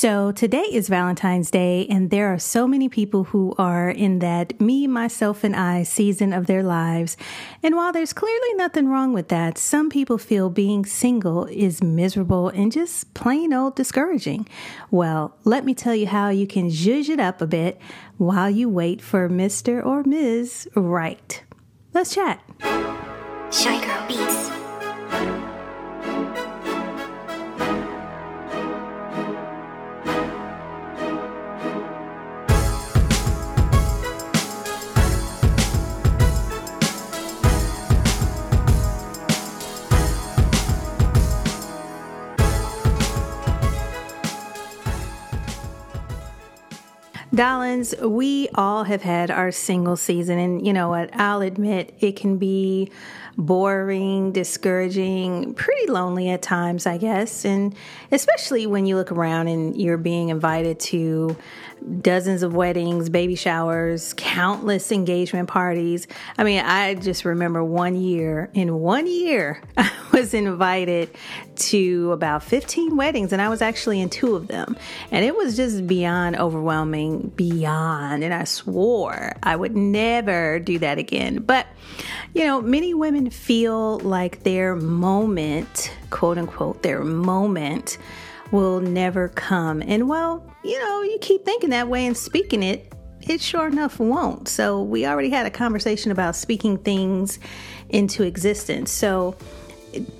So, today is Valentine's Day, and there are so many people who are in that me, myself, and I season of their lives. And while there's clearly nothing wrong with that, some people feel being single is miserable and just plain old discouraging. Well, let me tell you how you can zhuzh it up a bit while you wait for Mr. or Ms. Right. Let's chat. Shy Girl Beats. Darlings, we all have had our single season, and you know what? I'll admit it can be boring, discouraging, pretty lonely at times, I guess. And especially when you look around and you're being invited to dozens of weddings, baby showers, countless engagement parties. I mean, I just remember one year, in one year, I was invited to about 15 weddings, and I was actually in two of them. And it was just beyond overwhelming, beyond. And I swore I would never do that again. But, you know, many women feel like their moment, quote unquote, their moment will never come. And well, you know, you keep thinking that way and speaking it, it sure enough won't. So we already had a conversation about speaking things into existence. So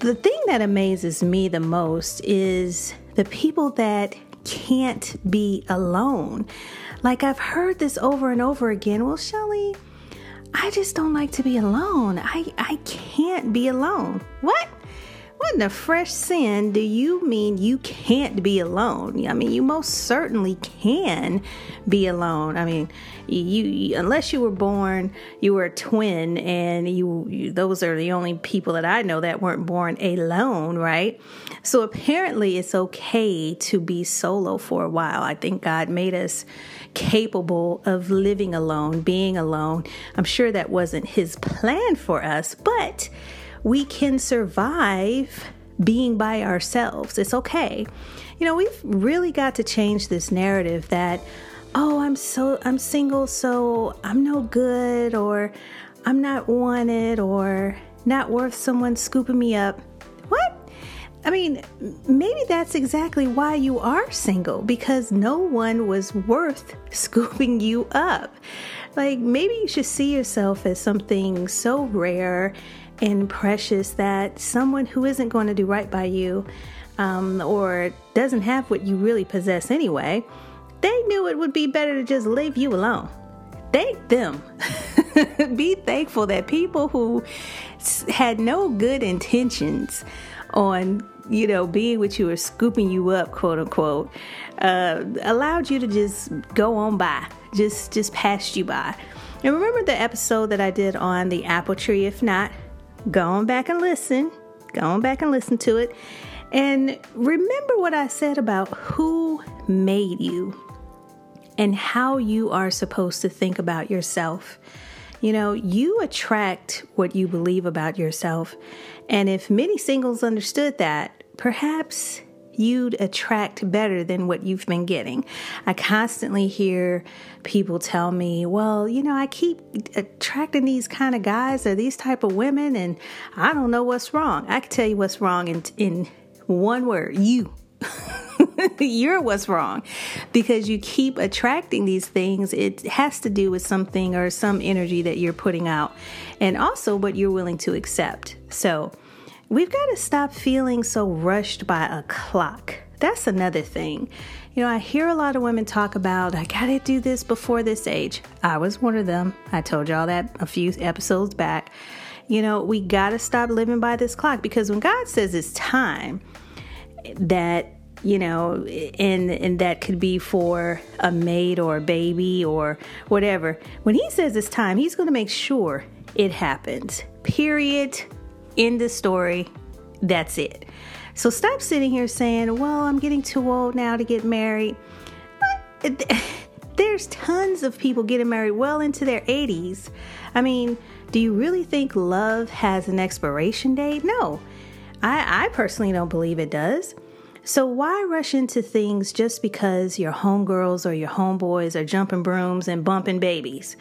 the thing that amazes me the most is the people that can't be alone. Like I've heard this over and over again. Well, Chelley, I just don't like to be alone. I, I can't be alone. What? What in the fresh sin do you mean you can't be alone? I mean, you most certainly can be alone. I mean, you, you unless you were born, you were a twin, and you, you those are the only people that I know that weren't born alone, right? So apparently, it's okay to be solo for a while. I think God made us capable of living alone, being alone. I'm sure that wasn't His plan for us, but we can survive being by ourselves. It's okay. You know, we've really got to change this narrative that, oh, I'm so, I'm single, so I'm no good, or I'm not wanted, or not worth someone scooping me up. I mean, maybe that's exactly why you are single because no one was worth scooping you up. Like, maybe you should see yourself as something so rare and precious that someone who isn't going to do right by you um, or doesn't have what you really possess anyway, they knew it would be better to just leave you alone. Thank them. be thankful that people who had no good intentions on you know being with you or scooping you up quote unquote uh, allowed you to just go on by just just passed you by and remember the episode that i did on the apple tree if not go on back and listen. Go on back and listen to it. And remember what I said about who made you and how you are supposed to think about yourself. You know, you attract what you believe about yourself. And if many singles understood that, perhaps you'd attract better than what you've been getting. I constantly hear people tell me, well, you know, I keep attracting these kind of guys or these type of women and I don't know what's wrong. I can tell you what's wrong in, in one word, you. You're what's wrong because you keep attracting these things. It has to do with something or some energy that you're putting out, and also what you're willing to accept. So, We've got to stop feeling so rushed by a clock. That's another thing. You know, I hear a lot of women talk about, I got to do this before this age. I was one of them. I told y'all that a few episodes back. You know, we got to stop living by this clock because when God says it's time, that you know, and and that could be for a mate or a baby or whatever. When he says it's time, he's going to make sure it happens. Period. End the story. That's it. So stop sitting here saying, well, I'm getting too old now to get married. There's tons of people getting married well into their 80s. I mean, do you really think love has an expiration date? No. I, I personally don't believe it does. So why rush into things just because your homegirls or your homeboys are jumping brooms and bumping babies?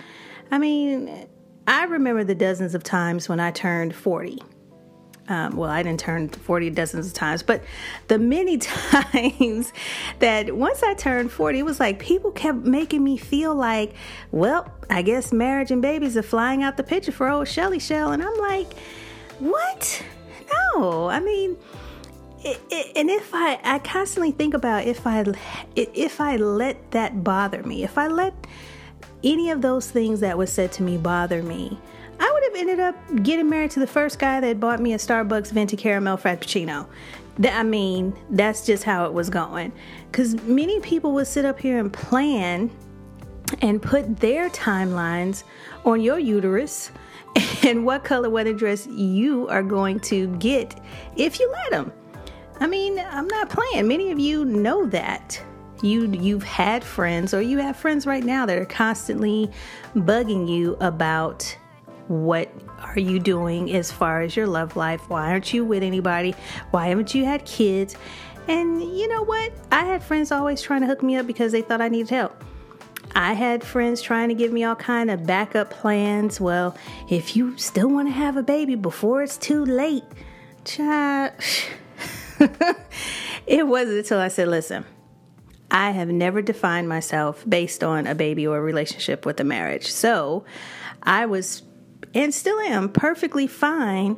I mean, I remember the dozens of times when I turned 40 um, well, I didn't turn 40 dozens of times, but the many times that once I turned 40, it was like people kept making me feel like, well, I guess marriage and babies are flying out the picture for old Chelley Shell. And I'm like, what? No, I mean, it, it, and if I, I constantly think about if I, if I let that bother me, if I let any of those things that was said to me bother me, I would have ended up getting married to the first guy that bought me a Starbucks venti caramel frappuccino. I mean, that's just how it was going. Because many people would sit up here and plan and put their timelines on your uterus and what color wedding dress you are going to get if you let them. I mean, I'm not playing. Many of you know that. You you've had friends or you have friends right now that are constantly bugging you about what are you doing as far as your love life? Why aren't you with anybody? Why haven't you had kids? And you know what? I had friends always trying to hook me up because they thought I needed help. I had friends trying to give me all kind of backup plans. Well, if you still want to have a baby before it's too late, child. it wasn't until I said, listen, I have never defined myself based on a baby or a relationship with a marriage. So I was and still am perfectly fine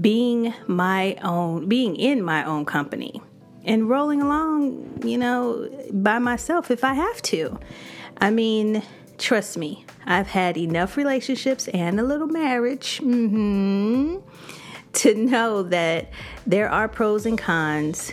being my own, being in my own company and rolling along, you know, by myself if I have to. I mean, trust me, I've had enough relationships and a little marriage mm-hmm, to know that there are pros and cons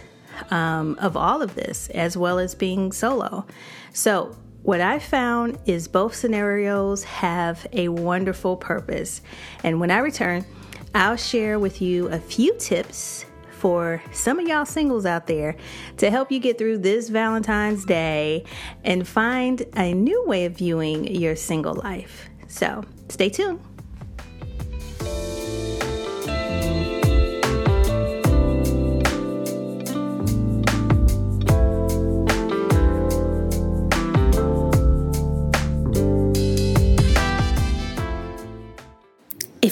um, of all of this, as well as being solo. So, what I found is both scenarios have a wonderful purpose. And when I return, I'll share with you a few tips for some of y'all singles out there to help you get through this Valentine's Day and find a new way of viewing your single life. So stay tuned.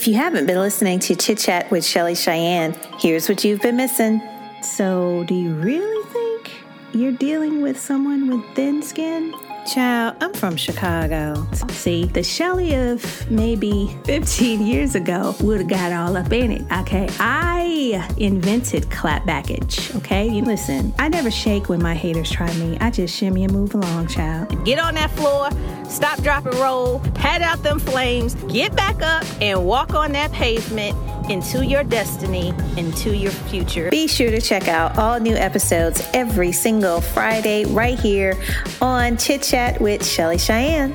If you haven't been listening to Chit Chat with Chelley Cheyenne, here's what you've been missing. So, do you really think you're dealing with someone with thin skin? Child, I'm from Chicago. See, the Chelley of maybe 15 years ago would have got all up in it. Okay, I invented clap baggage. Okay, you listen, I never shake when my haters try me. I just shimmy and move along, child. Get on that floor, stop, drop, and roll, pat out them flames, get back up, and walk on that pavement into your destiny, into your future. Be sure to check out all new episodes every single Friday right here on Chit Chat with Chelley Cheyenne.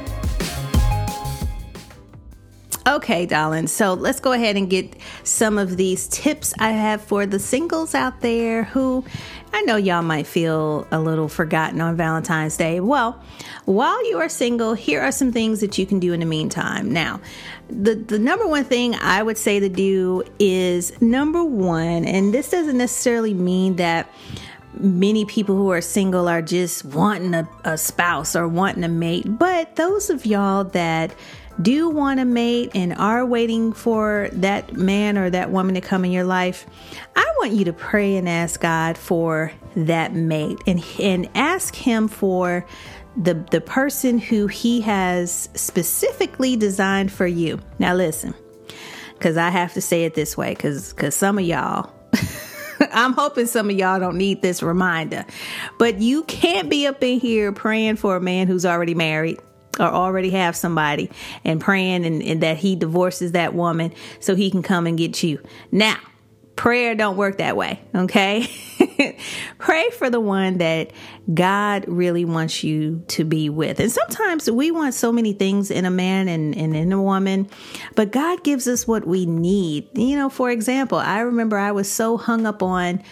Okay, darling. So let's go ahead and get some of these tips I have for the singles out there who I know y'all might feel a little forgotten on Valentine's Day. Well, while you are single, here are some things that you can do in the meantime. Now, the, the number one thing I would say to do is number one, and this doesn't necessarily mean that many people who are single are just wanting a, a spouse or wanting a mate, but those of y'all that do want a mate and are waiting for that man or that woman to come in your life, I want you to pray and ask God for that mate and, and ask Him for the, the person who He has specifically designed for you. Now, listen, because I have to say it this way, because because some of y'all. I'm hoping some of y'all don't need this reminder. But you can't be up in here praying for a man who's already married or already have somebody and praying and, and, that he divorces that woman so he can come and get you. Now, prayer don't work that way, okay? Pray for the one that God really wants you to be with. And sometimes we want so many things in a man and, and in a woman, but God gives us what we need. You know, for example, I remember I was so hung up on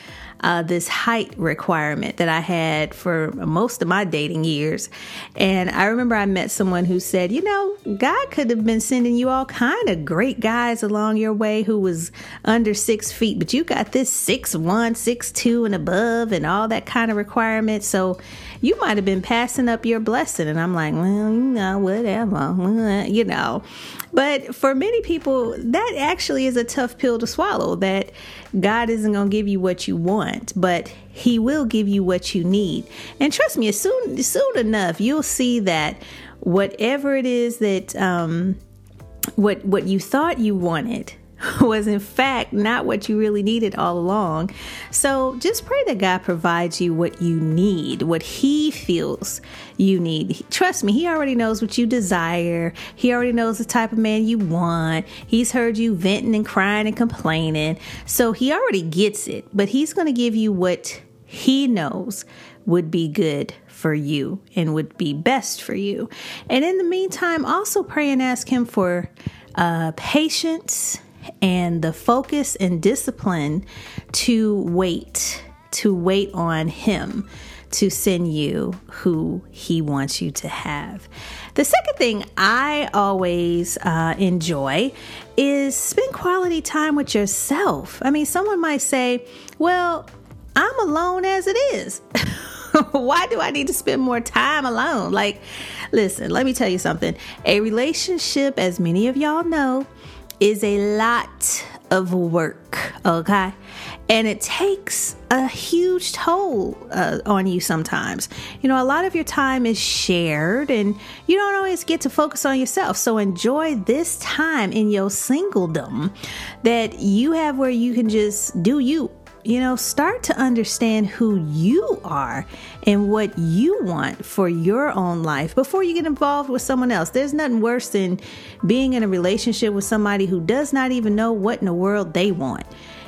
uh, this height requirement that I had for most of my dating years. And I remember I met someone who said, you know, God could have been sending you all kind of great guys along your way who was under six feet, but you got this six one, six two, and above, and all that kind of requirement. So you might have been passing up your blessing. And I'm like, well, you know, whatever, you know. But for many people, that actually is a tough pill to swallow that God isn't going to give you what you want, but He will give you what you need. And trust me, soon, soon enough, you'll see that whatever it is that, um, what, what you thought you wanted, was in fact not what you really needed all along. So just pray that God provides you what you need, what He feels you need. Trust me, He already knows what you desire. He already knows the type of man you want. He's heard you venting and crying and complaining. So He already gets it, but He's going to give you what He knows would be good for you and would be best for you. And in the meantime, also pray and ask Him for uh, patience and the focus and discipline to wait, to wait on Him to send you who He wants you to have. The second thing I always uh, enjoy is spend quality time with yourself. I mean, someone might say, Well, I'm alone as it is. Why do I need to spend more time alone? Like, listen, let me tell you something. A relationship, as many of y'all know, is a lot of work, okay? And it takes a huge toll uh, on you sometimes. You know, a lot of your time is shared and you don't always get to focus on yourself. So enjoy this time in your singledom that you have where you can just do you you know, start to understand who you are and what you want for your own life before you get involved with someone else. There's nothing worse than being in a relationship with somebody who does not even know what in the world they want.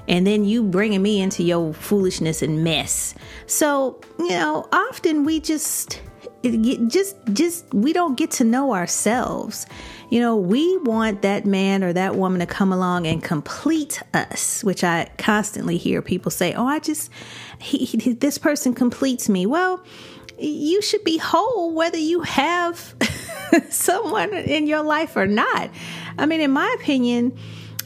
And then you bringing me into your foolishness and mess. So, you know, often we just just just we don't get to know ourselves you know, we want that man or that woman to come along and complete us, which I constantly hear people say, "Oh, I just he, he, this person completes me." Well, you should be whole whether you have someone in your life or not. I mean, in my opinion,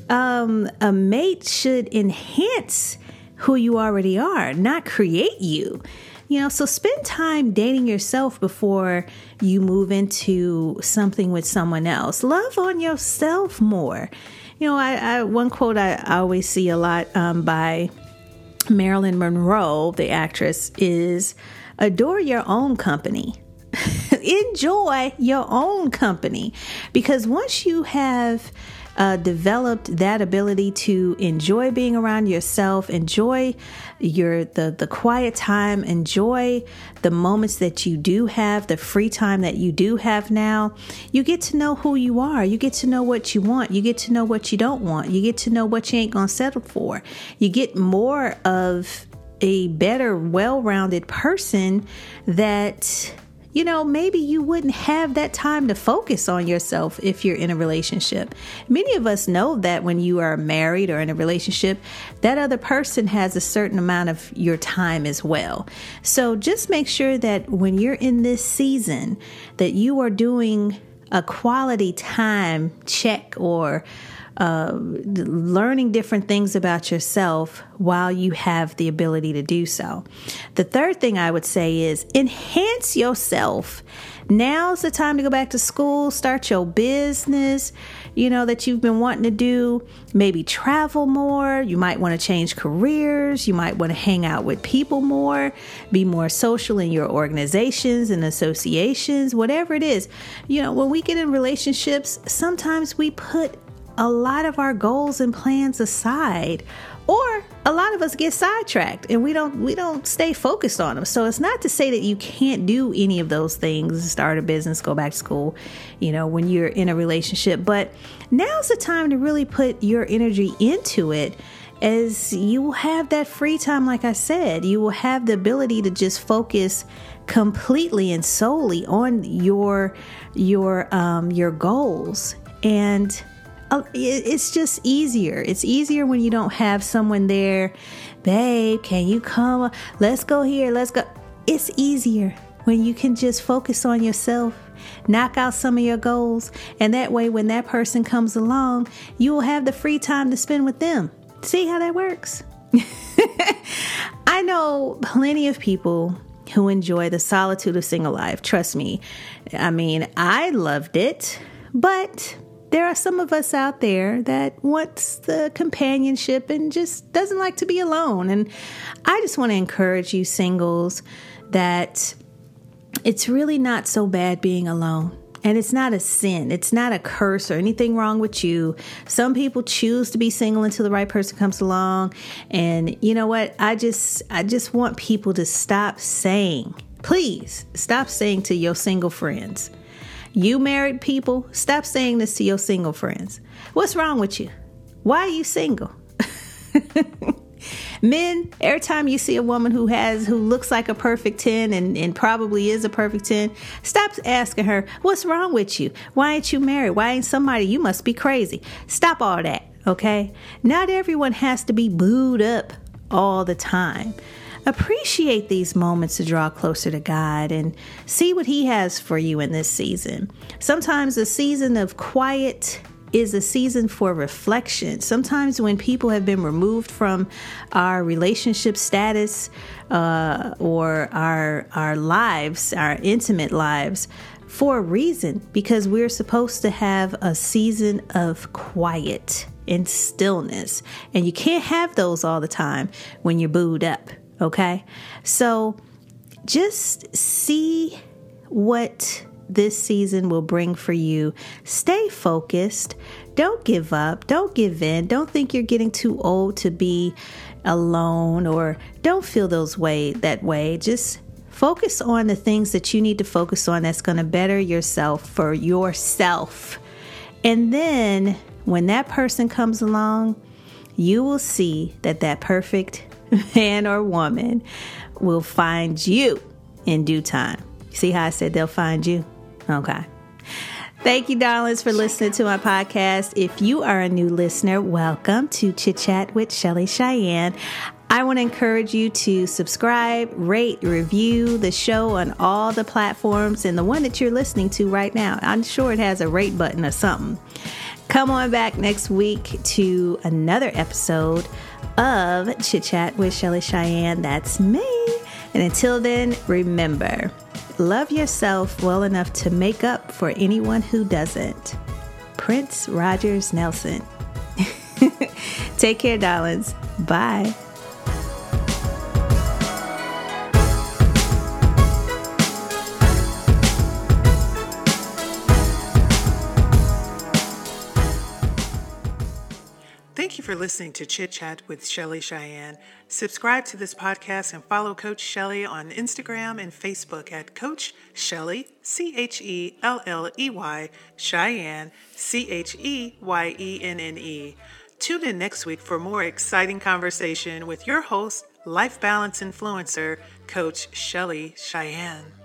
um, a mate should enhance who you already are, not create you. You know, so spend time dating yourself before you move into something with someone else. Love on yourself more. You know, I, I one quote I, I, always see a lot um, by Marilyn Monroe, the actress, is adore your own company. Enjoy your own company because once you have uh, developed that ability to enjoy being around yourself, enjoy your the the quiet time, enjoy the moments that you do have, the free time that you do have now. You get to know who you are. You get to know what you want. You get to know what you don't want. You get to know what you ain't gonna settle for. You get more of a better, well-rounded person that you know, maybe you wouldn't have that time to focus on yourself if you're in a relationship. Many of us know that when you are married or in a relationship, that other person has a certain amount of your time as well. So just make sure that when you're in this season that you are doing a quality time check or uh, learning different things about yourself while you have the ability to do so. The third thing I would say is enhance yourself. Now's the time to go back to school, start your business, you know, that you've been wanting to do. Maybe travel more. You might want to change careers. You might want to hang out with people more, be more social in your organizations and associations, whatever it is. You know, when we get in relationships, sometimes we put a lot of our goals and plans aside or a lot of us get sidetracked and we don't we don't stay focused on them. So it's not to say that you can't do any of those things start a business go back to school you know when you're in a relationship. But now's the time to really put your energy into it as you will have that free time like i said. You will have the ability to just focus completely and solely on your your um your goals. And Oh, it's just easier. It's easier when you don't have someone there. Babe, can you come? Let's go here. Let's go. It's easier when you can just focus on yourself, knock out some of your goals, and that way, when that person comes along, you will have the free time to spend with them. See how that works? I know plenty of people who enjoy the solitude of single life. Trust me. I mean, I loved it, but there are some of us out there that wants the companionship and just doesn't like to be alone. And I just want to encourage you singles that it's really not so bad being alone. And it's not a sin. It's not a curse or anything wrong with you. Some people choose to be single until the right person comes along. And you know what? I just I just want people to stop saying, please stop saying to your single friends. You married people, stop saying this to your single friends. What's wrong with you? Why are you single? Men, every time you see a woman who has who looks like a perfect 10 and, and probably is a perfect 10, stop asking her, What's wrong with you? Why ain't you married? Why ain't somebody? You must be crazy. Stop all that, okay? Not everyone has to be booed up all the time. Appreciate these moments to draw closer to God and see what He has for you in this season. Sometimes a season of quiet is a season for reflection. Sometimes, when people have been removed from our relationship status uh, or our our lives, our intimate lives, for a reason, because we're supposed to have a season of quiet and stillness, and you can't have those all the time when you're booed up. Okay, so just see what this season will bring for you. Stay focused. Don't give up. Don't give in. Don't think you're getting too old to be alone or don't feel those way that way. Just focus on the things that you need to focus on that's going to better yourself for yourself. And then when that person comes along, you will see that that perfect man or woman will find you in due time. See how I said they'll find you? Okay. Thank you, darlings, for listening to my podcast. If you are a new listener, welcome to Chit Chat with Chelley Cheyenne. I want to encourage you to subscribe, rate, review the show on all the platforms and the one that you're listening to right now. I'm sure it has a rate button or something. Come on back next week to another episode of Chit Chat with Chelley Cheyenne. That's me. And until then, remember, love yourself well enough to make up for anyone who doesn't. Prince Rogers Nelson. Take care, darlings. Bye. For listening to Chit Chat with Chelley Cheyenne. Subscribe to this podcast and follow Coach Chelley on Instagram and Facebook at Coach Chelley, C H E L L E Y, Cheyenne, C H E Y E N N E. Tune in next week for more exciting conversation with your host, life balance influencer, Coach Chelley Cheyenne.